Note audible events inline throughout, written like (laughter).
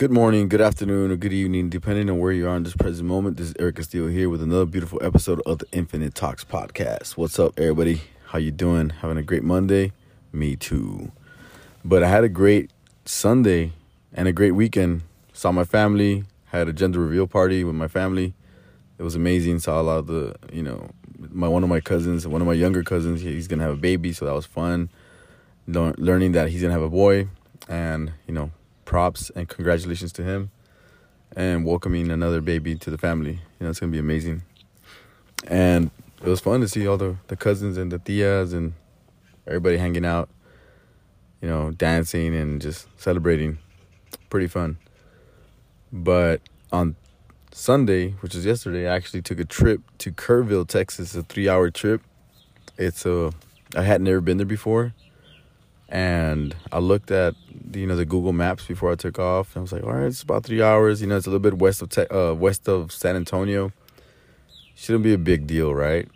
Good morning, good afternoon, or good evening, depending on where you are in this present moment. This is Eric Castillo here with another beautiful episode of the Infinite Talks podcast. What's up, everybody? How you doing? Having a great Monday? Me too. But I had a great Sunday and a great weekend. Saw my family, had a gender reveal party with my family. It was amazing. Saw a lot of the, you know, my one of my cousins, one of my younger cousins, he's gonna have a baby, so that was fun. Learning that he's gonna have a boy, and you know, props and congratulations to him and welcoming another baby to the family. You know, it's gonna be amazing. And it was fun to see all the, the cousins and the tias and everybody hanging out, you know, dancing and just celebrating. Pretty fun. But on Sunday, which was yesterday, I actually took a trip to Kerrville, Texas, a three hour trip. It's a I had never been there before and I looked at you know the Google Maps before I took off. And I was like, all right, it's about three hours. You know, it's a little bit west of te- uh, west of San Antonio. Shouldn't be a big deal, right?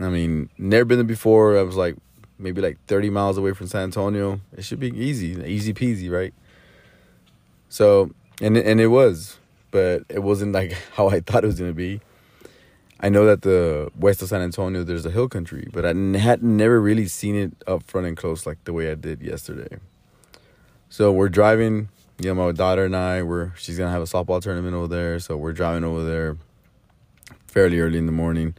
I mean, never been there before. I was like maybe like 30 miles away from San Antonio. It should be easy, easy peasy, right? So, and and it was, but it wasn't like (laughs) how I thought it was gonna be. I know that the west of San Antonio there's a hill country, but I had never really seen it up front and close like the way I did yesterday. So we're driving, you know, my daughter and I, we're she's gonna have a softball tournament over there, so we're driving over there fairly early in the morning,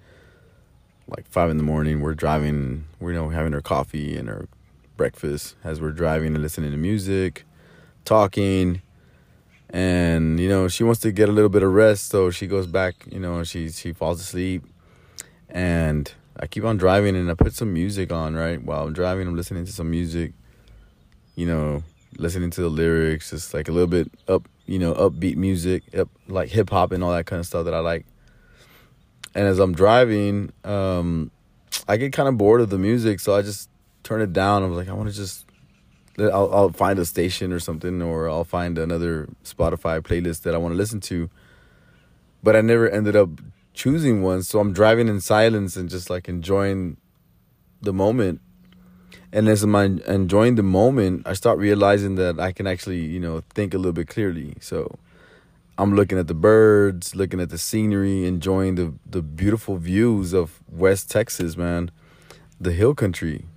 like five in the morning. We're driving, we're you know having our coffee and our breakfast as we're driving and listening to music, talking and you know she wants to get a little bit of rest so she goes back you know she she falls asleep. And i keep on driving and i put some music on right? While i'm driving i'm listening to some music you know listening to the lyrics just like a little bit up you know upbeat music up like hip hop and all that kind of stuff that i like. And as i'm driving um i get kind of bored of the music so i just turn it down. I'm like i want to just I'll, I'll find a station or something, or I'll find another Spotify playlist that I want to listen to. But I never ended up choosing one, so I'm driving in silence and just like enjoying the moment. And as I'm enjoying the moment, I start realizing that I can actually, you know, think a little bit clearly. So I'm looking at the birds, looking at the scenery, enjoying the the beautiful views of West Texas, man, the hill country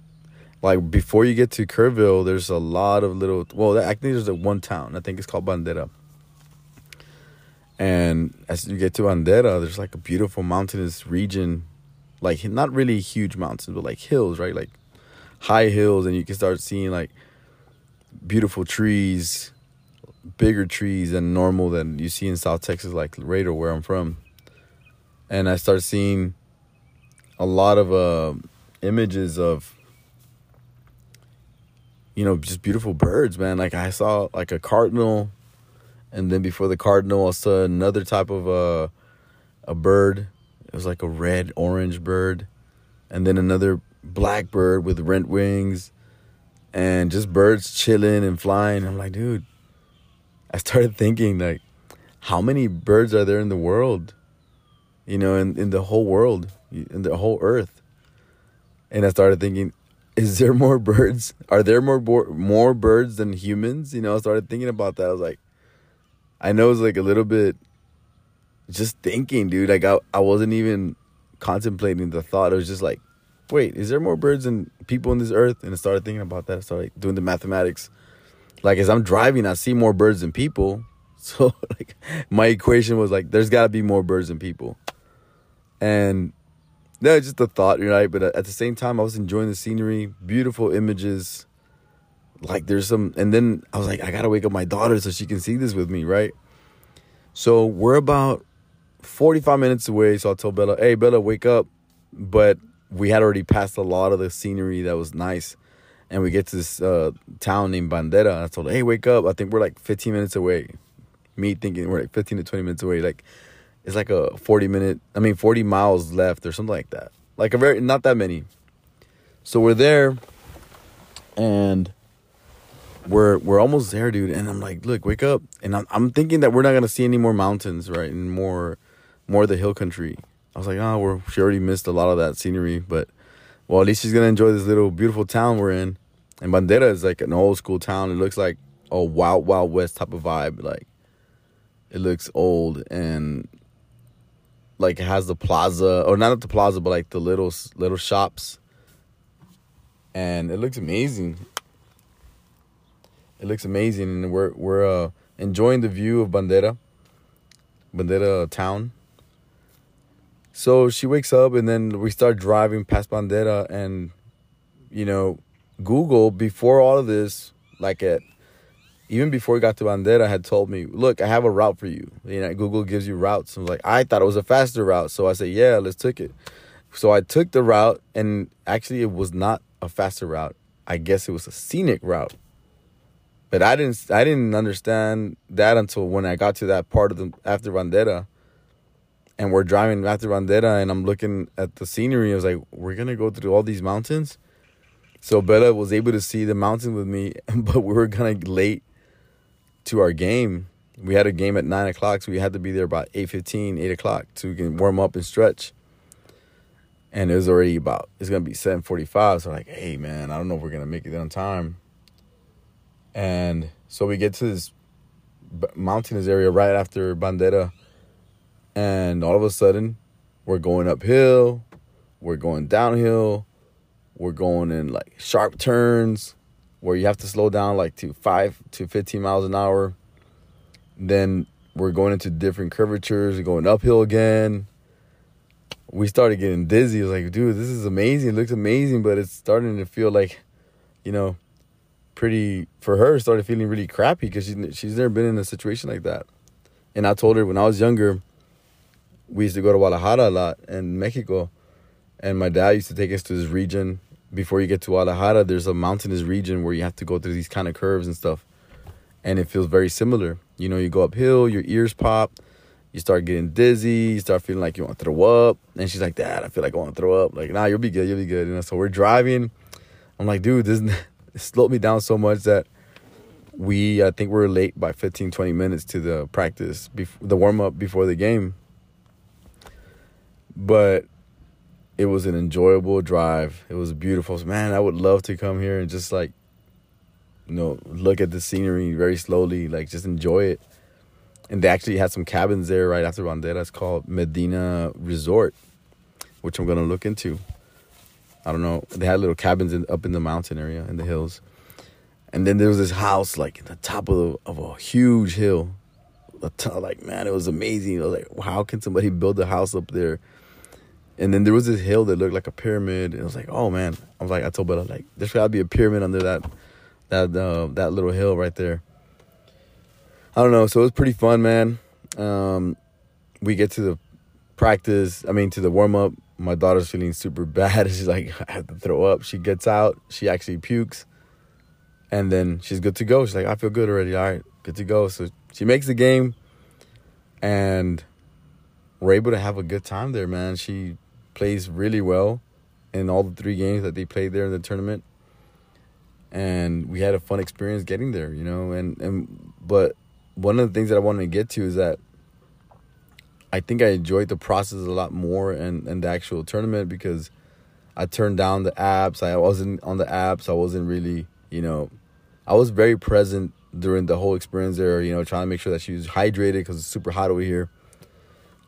like before you get to Kerrville, there's a lot of little. Well, I think there's a one town. I think it's called Bandera. And as you get to Bandera, there's like a beautiful mountainous region, like not really huge mountains, but like hills, right? Like high hills, and you can start seeing like beautiful trees, bigger trees than normal than you see in South Texas, like Laredo, where I'm from. And I start seeing a lot of uh, images of you know, just beautiful birds, man. Like I saw like a cardinal, and then before the cardinal, I saw another type of uh, a bird. It was like a red orange bird, and then another black bird with red wings, and just birds chilling and flying. I'm like, dude. I started thinking like, how many birds are there in the world? You know, in in the whole world, in the whole earth. And I started thinking, is there more birds? Are there more bo- more birds than humans? You know, I started thinking about that. I was like, I know it's like a little bit just thinking, dude. Like I, I wasn't even contemplating the thought. It was just like, wait, is there more birds than people on this earth? And I started thinking about that. I started doing the mathematics. Like as I'm driving, I see more birds than people. (laughs) So like my equation was like, there's got to be more birds than people. And no, just a thought, right? But at the same time, I was enjoying the scenery, beautiful images. Like there's some, and then I was like, I gotta wake up my daughter so she can see this with me, right? So we're about 45 minutes away. So I told Bella, hey, Bella, wake up. But we had already passed a lot of the scenery that was nice. And we get to this uh, town named Bandera. And I told her, hey, wake up. I think we're like 15 minutes away. Me thinking we're like 15 to 20 minutes away. Like, it's like a 40 minute, I mean, 40 miles left or something like that. Like a very, not that many. So we're there and we're we're almost there, dude. And I'm like, look, wake up. And I'm I'm thinking that we're not gonna see any more mountains, right? And more more of the hill country. I was like, oh, we're she already missed a lot of that scenery, but well, at least she's gonna enjoy this little beautiful town we're in. And Bandera is like an old school town. It looks like a wild wild west type of vibe. Like it looks old and like has the plaza or not at the plaza, but like the little little shops, and it looks amazing. It looks amazing, and we're we're uh, enjoying the view of Bandera, Bandera town. So she wakes up, and then we start driving past Bandera, and you know, Google before all of this, like at even before we got to Bandera, had told me, "Look, I have a route for you." You know, Google gives you routes. I was like, I thought it was a faster route, so I said, "Yeah, let's take it." So I took the route, and actually, it was not a faster route. I guess it was a scenic route, but I didn't. I didn't understand that until when I got to that part of the after Bandera, and we're driving after Bandera, and I'm looking at the scenery. I was like, "We're gonna go through all these mountains." So Bella was able to see the mountain with me, (laughs) but we were kind of late to our game. We had a game at nine o'clock, so we had to be there about 8.15, 8 o'clock so we can warm up and stretch. And it was already about it's gonna be 7.45. So like, hey man, I don't know if we're gonna make it on time. And so we get to this mountainous area right after Bandera, and all of a sudden, we're going uphill, we're going downhill, we're going in like sharp turns where you have to slow down like to 5 to 15 miles an hour. Then we're going into different curvatures, going uphill again. We started getting dizzy. I was like, dude, this is amazing. It looks amazing, but it's starting to feel like, you know, pretty for her started feeling really crappy because she's she's never been in a situation like that. And I told her when I was younger, we used to go to Guadalajara a lot in Mexico, and my dad used to take us to this region before you get to Guadalajara, there's a mountainous region where you have to go through these kind of curves and stuff. And it feels very similar. You know, you go uphill, your ears pop, you start getting dizzy, you start feeling like you want to throw up. And she's like, Dad, I feel like I want to throw up. Like, nah, you'll be good, you'll be good. You know, so we're driving. I'm like, dude, (laughs) this slowed me down so much that we, I think we are late by 15, 20 minutes to the practice, before, the warm up before the game. But it was an enjoyable drive. It was beautiful. Man, I would love to come here and just like, you know, look at the scenery very slowly, like just enjoy it. And they actually had some cabins there right after Bandera. It's called Medina Resort, which I'm gonna look into. I don't know. They had little cabins in, up in the mountain area in the hills, and then there was this house like in the top of of a huge hill. Like man, it was amazing. I was like, how can somebody build a house up there? And then there was this hill that looked like a pyramid. And I was like, oh man. I was like, I told Bella, like, there's gotta be a pyramid under that that uh, that little hill right there. I don't know. So it was pretty fun, man. Um, we get to the practice, I mean to the warm up. My daughter's feeling super (laughs) bad. (laughs) She's like, I have to throw up. She gets out, she actually pukes. And then she's good to go. She's like, I feel good already. All right, good to go. So she makes the game and we're able to have a good time there, man. She plays really well in all the three games that they played there in the tournament. And we had a fun experience getting there, you know, and, and but one of the things that I wanted to get to is that I think I enjoyed the process a lot more and, and the actual tournament because I turned down the apps. I wasn't on the apps. I wasn't really, you know, I was very present during the whole experience there, you know, trying to make sure that she was hydrated because it's super hot over here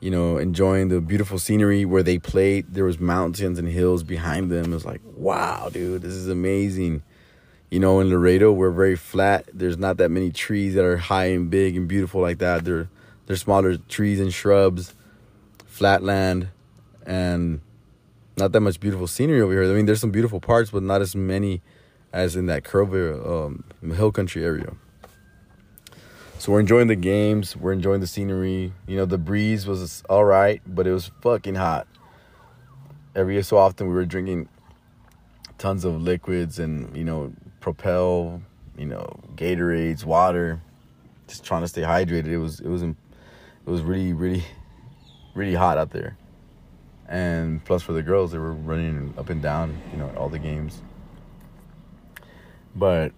you know, enjoying the beautiful scenery where they played. There was mountains and hills behind them. It was like, wow, dude, this is amazing. You know, in Laredo, we're very flat. There's not that many trees that are high and big and beautiful like that. They're they're smaller trees and shrubs, flat land, and not that much beautiful scenery over here. I mean, there's some beautiful parts, but not as many as in that curve um, hill country area. So we're enjoying the games. We're enjoying the scenery. You know, the breeze was all right, but it was fucking hot. Every so often, we were drinking tons of liquids and you know, Propel, you know, Gatorades, water, just trying to stay hydrated. It was it was it was really really really hot out there. And plus for the girls, they were running up and down, you know, all the games. But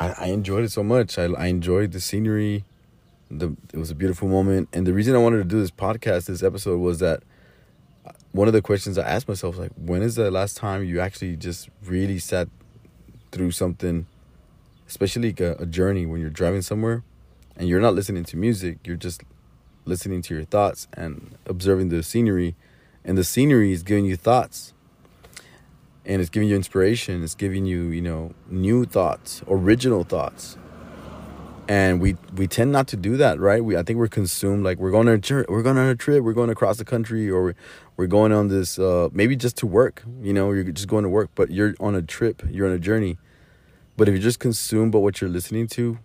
I, I enjoyed it so much. I, I enjoyed the scenery. The it was a beautiful moment, and the reason I wanted to do this podcast, this episode, was that uh, one of the questions I asked myself like, when is the last time you actually just really sat through something, especially like a, a journey when you're driving somewhere and you're not listening to music, you're just listening to your thoughts and observing the scenery. And the scenery is giving you thoughts. And it's giving you inspiration. It's giving you, you know, new thoughts, original thoughts. And we we tend not to do that, right? We I think we're consumed like we're going on a we're going on a trip, we're going across the country, or we're going on this uh, maybe just to work. You know, you're just going to work, but you're on a trip, you're on a journey. But if you're just consumed by what you're listening to,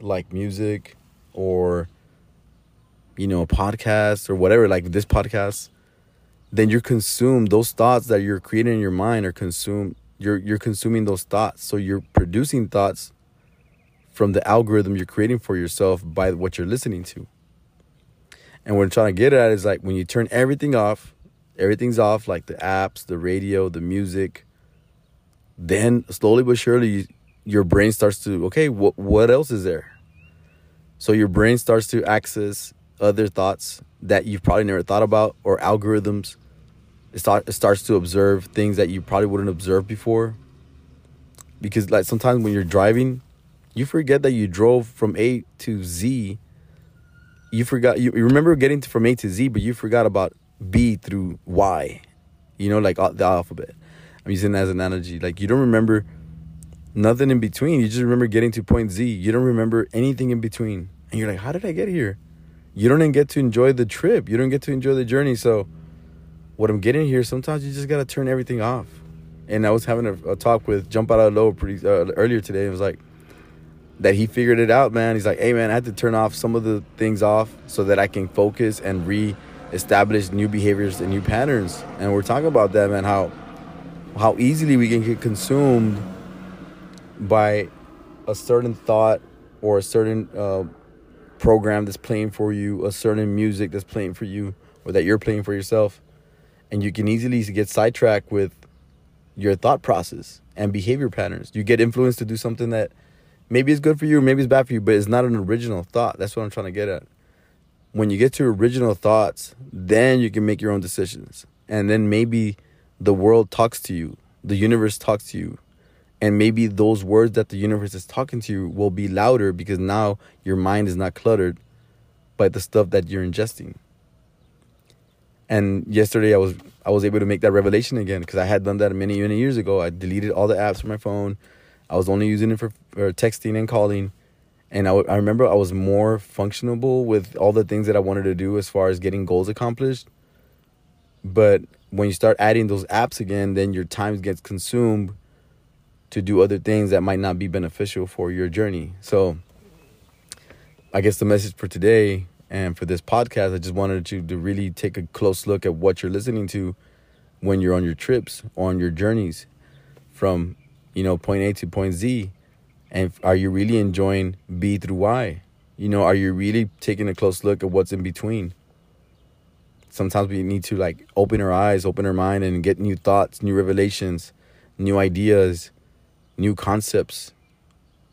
like music or you know, a podcast or whatever, like this podcast, then you're consumed. Those thoughts that you're creating in your mind are consumed. You're you're consuming those thoughts. So you're producing thoughts from the algorithm you're creating for yourself by what you're listening to. And what I'm trying to get at is like when you turn everything off, everything's off, like the apps, the radio, the music, then slowly but surely your brain starts to, okay, what what else is there? So your brain starts to access other thoughts that you've probably never thought about or algorithms. It, start, it starts to observe things that you probably wouldn't observe before. Because like sometimes when you're driving, you forget that you drove from A to Z. You forgot you, you remember getting from A to Z, but you forgot about B through Y. You know, like the alphabet. I'm using that as an analogy. Like you don't remember nothing in between. You just remember getting to point Z. You don't remember anything in between. And you're like, how did I get here? You don't even get to enjoy the trip. You don't get to enjoy the journey. So, what I'm getting here, sometimes you just got to turn everything off. And I was having a, a talk with Jump Out of Low pretty uh, earlier today. It was like, that he figured it out, man. He's like, hey, man, I had to turn off some of the things off so that I can focus and re-establish new behaviors and new patterns. And we're talking about that, man. How how easily we can get consumed by a certain thought or a certain uh, program that's playing for you, a certain music that's playing for you, or that you're playing for yourself. And you can easily get sidetracked with your thought process and behavior patterns. You get influenced to do something that maybe it's good for you maybe it's bad for you, but it's not an original thought. That's what I'm trying to get at. When you get to original thoughts, then you can make your own decisions. And then maybe the world talks to you, the universe talks to you. And maybe those words that the universe is talking to you will be louder because now your mind is not cluttered by the stuff that you're ingesting. And yesterday I was I was able to make that revelation again because I had done that many many years ago. I deleted all the apps from my phone. I was only using it for, for texting and calling. And I, remember I was more functionable with all the things that I wanted to do as far as getting goals accomplished. But when you start adding those apps again, then your time gets consumed to do other things that might not be beneficial for your journey. So I guess the message for today and for this podcast, I just wanted you to really take a close look at what you're listening to when you're on your trips, on your journeys from you know, point A to point Z? And are you really enjoying B through Y? You know, are you really taking a close look at what's in between? Sometimes we need to like open our eyes, open our mind, and get new thoughts, new revelations, new ideas, new concepts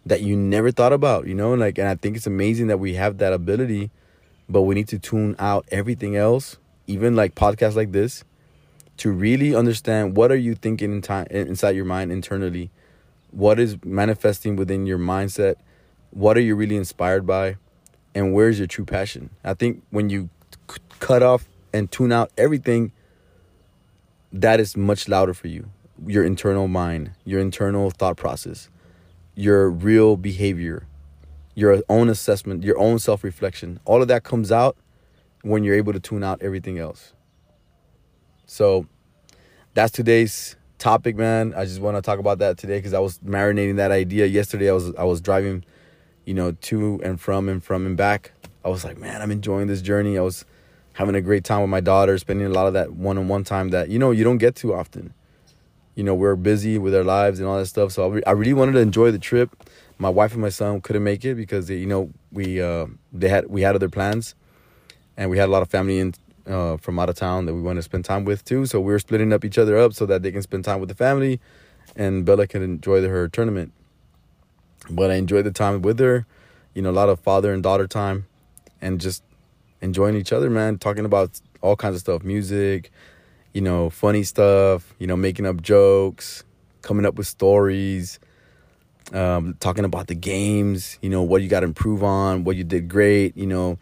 that you never thought about, you know? Like, and I think it's amazing that we have that ability, but we need to tune out everything else, even like podcasts like this, to really understand what are you thinking in time inside your mind internally? What is manifesting within your mindset? What are you really inspired by? And where's your true passion? I think when you c- cut off and tune out everything that is much louder for you your internal mind your internal thought process your real behavior your own assessment your own self-reflection all of that comes out when you're able to tune out everything else so that's today's topic, man. I just want to talk about that today because I was marinating that idea yesterday. I was I was driving, you know, to and from and from and back. I was like, man, I'm enjoying this journey. I was having a great time with my daughter, spending a lot of that one-on-one time that you know you don't get too often. You know, we're busy with our lives and all that stuff. So I, re- I really wanted to enjoy the trip. My wife and my son couldn't make it because they, you know we uh, they had we had other plans, and we had a lot of family in uh, from out of town that we wanted to spend time with too. So we're splitting up each other up so that they can spend time with the family, and Bella can enjoy her tournament. But I enjoyed the time with her, you know, a lot of father and daughter time, and just enjoying each other, man. Talking about all kinds of stuff, music, you know, funny stuff, you know, making up jokes, coming up with stories, um, talking about the games, you know, what you got to improve on, what you did great, you know,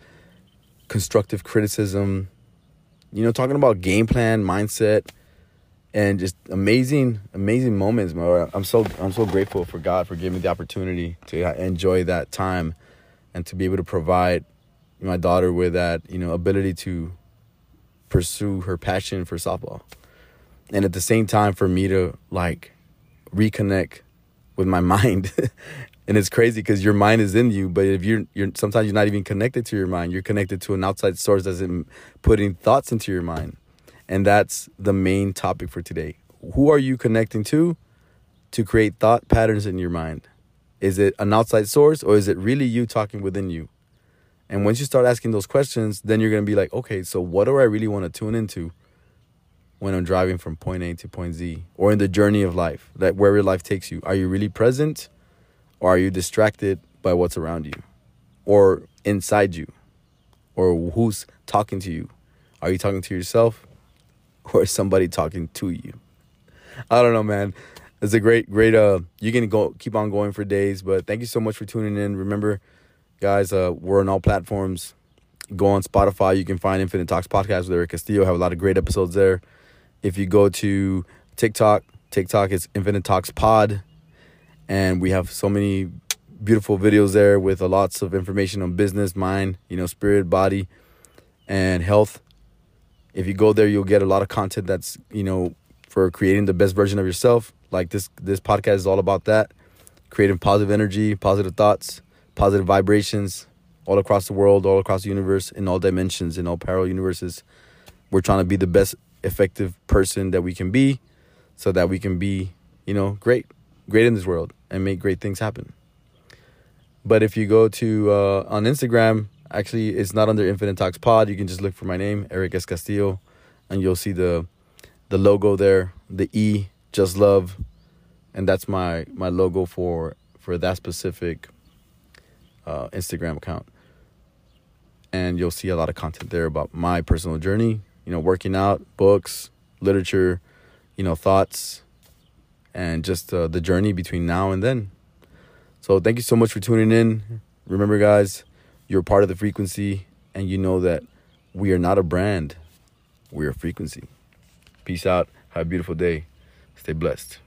constructive criticism, you know, talking about game plan, mindset, and just amazing, amazing moments. I'm so I'm so grateful for God for giving me the opportunity to enjoy that time and to be able to provide my daughter with that, you know, ability to pursue her passion for softball. And at the same time for me to like reconnect with my (laughs) mind. and it's crazy because your mind is in you, but if you're you're sometimes you're not even connected to your mind. You're connected to an outside source that's putting thoughts into your mind. And that's the main topic for today. Who are you connecting to to create thought patterns in your mind? Is it an outside source or is it really you talking within you? And once you start asking those questions, then you're going to be like, okay, so what do I really want to tune into when I'm driving from point A to point Z or in the journey of life, that wherever life takes you? Are you really present or are you distracted by what's around you or inside you or who's talking to you? Are you talking to yourself or is somebody talking to you? I don't know, man. It's a great, great. Uh, you can go keep on going for days, but thank you so much for tuning in. Remember, guys, uh, we're on all platforms. Go on Spotify. You can find Infinite Talks podcast with Eric Castillo. Have a lot of great episodes there. If you go to TikTok, TikTok is Infinite Talks Pod, and we have so many beautiful videos there with lots of information on business, mind, you know, spirit, body, and health. If you go there, you'll get a lot of content that's you know for creating the best version of yourself. Like this, this podcast is all about that, creating positive energy, positive thoughts, positive vibrations all across the world, all across the universe, in all dimensions, in all parallel universes. We're trying to be the best effective person that we can be so that we can be, you know, great, great in this world and make great things happen. But if you go to uh, on Instagram, actually, it's not under Infinite Talks Pod. You can just look for my name, Eric S. Castillo, and you'll see the the logo there, the E, just love, and that's my my logo for for that specific uh, Instagram account. And you'll see a lot of content there about my personal journey, you know, working out, books, literature, you know, thoughts, and just uh, the journey between now and then. So thank you so much for tuning in. Remember, guys, you're part of the frequency, and you know that we are not a brand, we're a frequency. Peace out. Have a beautiful day. Stay blessed.